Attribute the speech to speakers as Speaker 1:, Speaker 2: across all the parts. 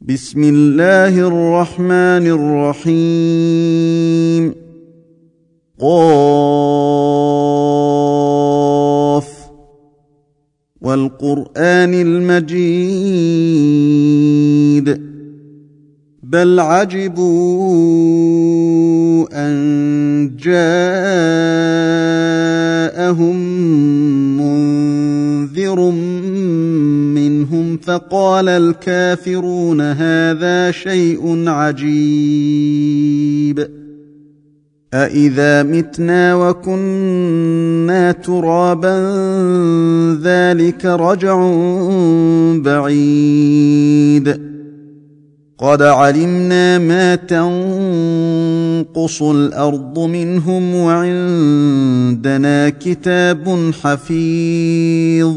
Speaker 1: بسم الله الرحمن الرحيم. قاف. والقرآن المجيد. بل عجبوا أن جاءهم منذر فقال الكافرون هذا شيء عجيب. أإذا متنا وكنا ترابا ذلك رجع بعيد. قد علمنا ما تنقص الأرض منهم وعندنا كتاب حفيظ.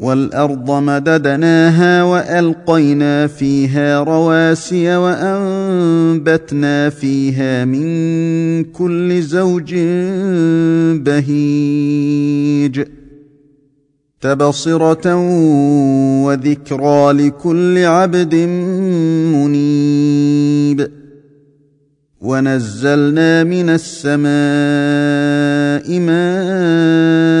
Speaker 1: والأرض مددناها وألقينا فيها رواسي وأنبتنا فيها من كل زوج بهيج تبصرة وذكرى لكل عبد منيب ونزلنا من السماء ماء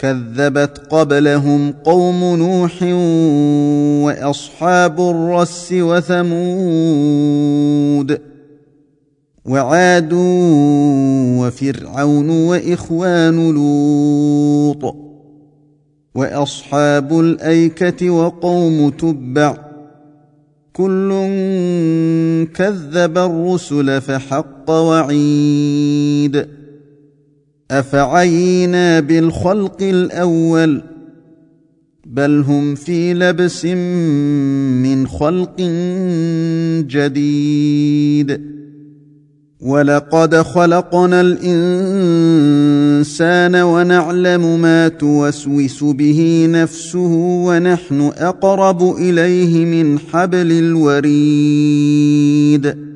Speaker 1: كذبت قبلهم قوم نوح وأصحاب الرس وثمود وعاد وفرعون وإخوان لوط وأصحاب الأيكة وقوم تبع كل كذب الرسل فحق وعيد أفعينا بالخلق الأول بل هم في لبس من خلق جديد. ولقد خلقنا الإنسان ونعلم ما توسوس به نفسه ونحن أقرب إليه من حبل الوريد.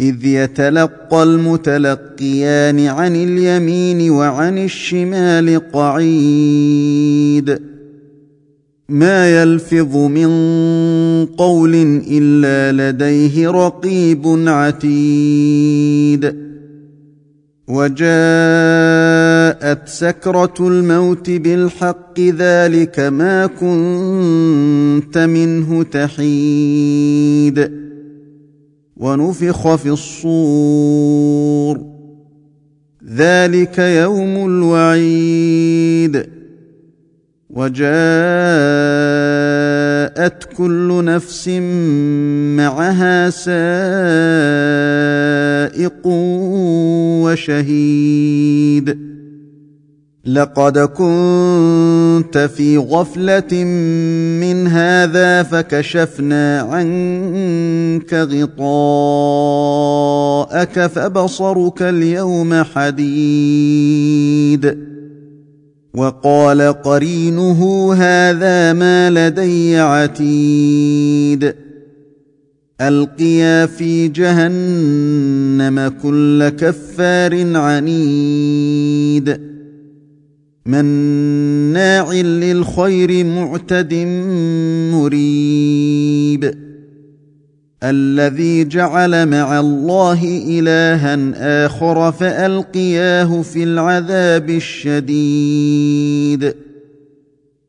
Speaker 1: إذ يتلقى المتلقيان عن اليمين وعن الشمال قعيد. ما يلفظ من قول إلا لديه رقيب عتيد. وجاءت سكرة الموت بالحق ذلك ما كنت منه تحيد. ونفخ في الصور. ذلك يوم الوعيد. وجاءت كل نفس معها سائق وشهيد. لقد كنت في غفلة من هذا فكشفنا عنك غطاءك فبصرك اليوم حديد. وقال قرينه هذا ما لدي عتيد. ألقيا في جهنم كل كفار عنيد. مناع للخير معتد مريب. الذي جعل مع الله إلها آخر فألقياه في العذاب الشديد.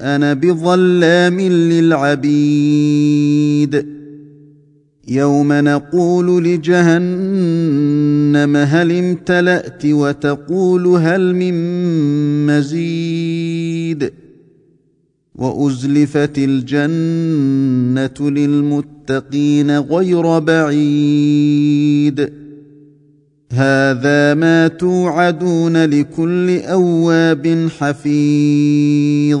Speaker 1: أنا بظلام للعبيد. يوم نقول لجهنم هل امتلأت وتقول هل من مزيد. وأزلفت الجنة للمتقين غير بعيد. هذا ما توعدون لكل أواب حفيظ.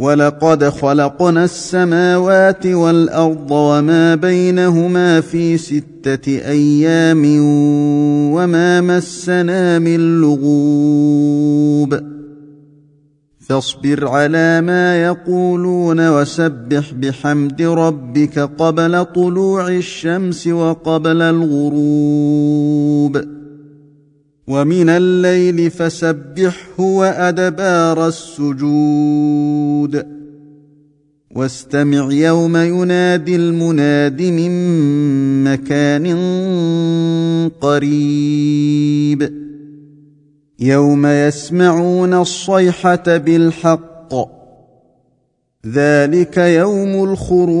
Speaker 1: ولقد خلقنا السماوات والارض وما بينهما في سته أيام وما مسنا من لغوب فاصبر على ما يقولون وسبح بحمد ربك قبل طلوع الشمس وقبل الغروب ومن الليل فسبحه وأدبار السجود. واستمع يوم ينادي المناد من مكان قريب. يوم يسمعون الصيحة بالحق. ذلك يوم الخروج.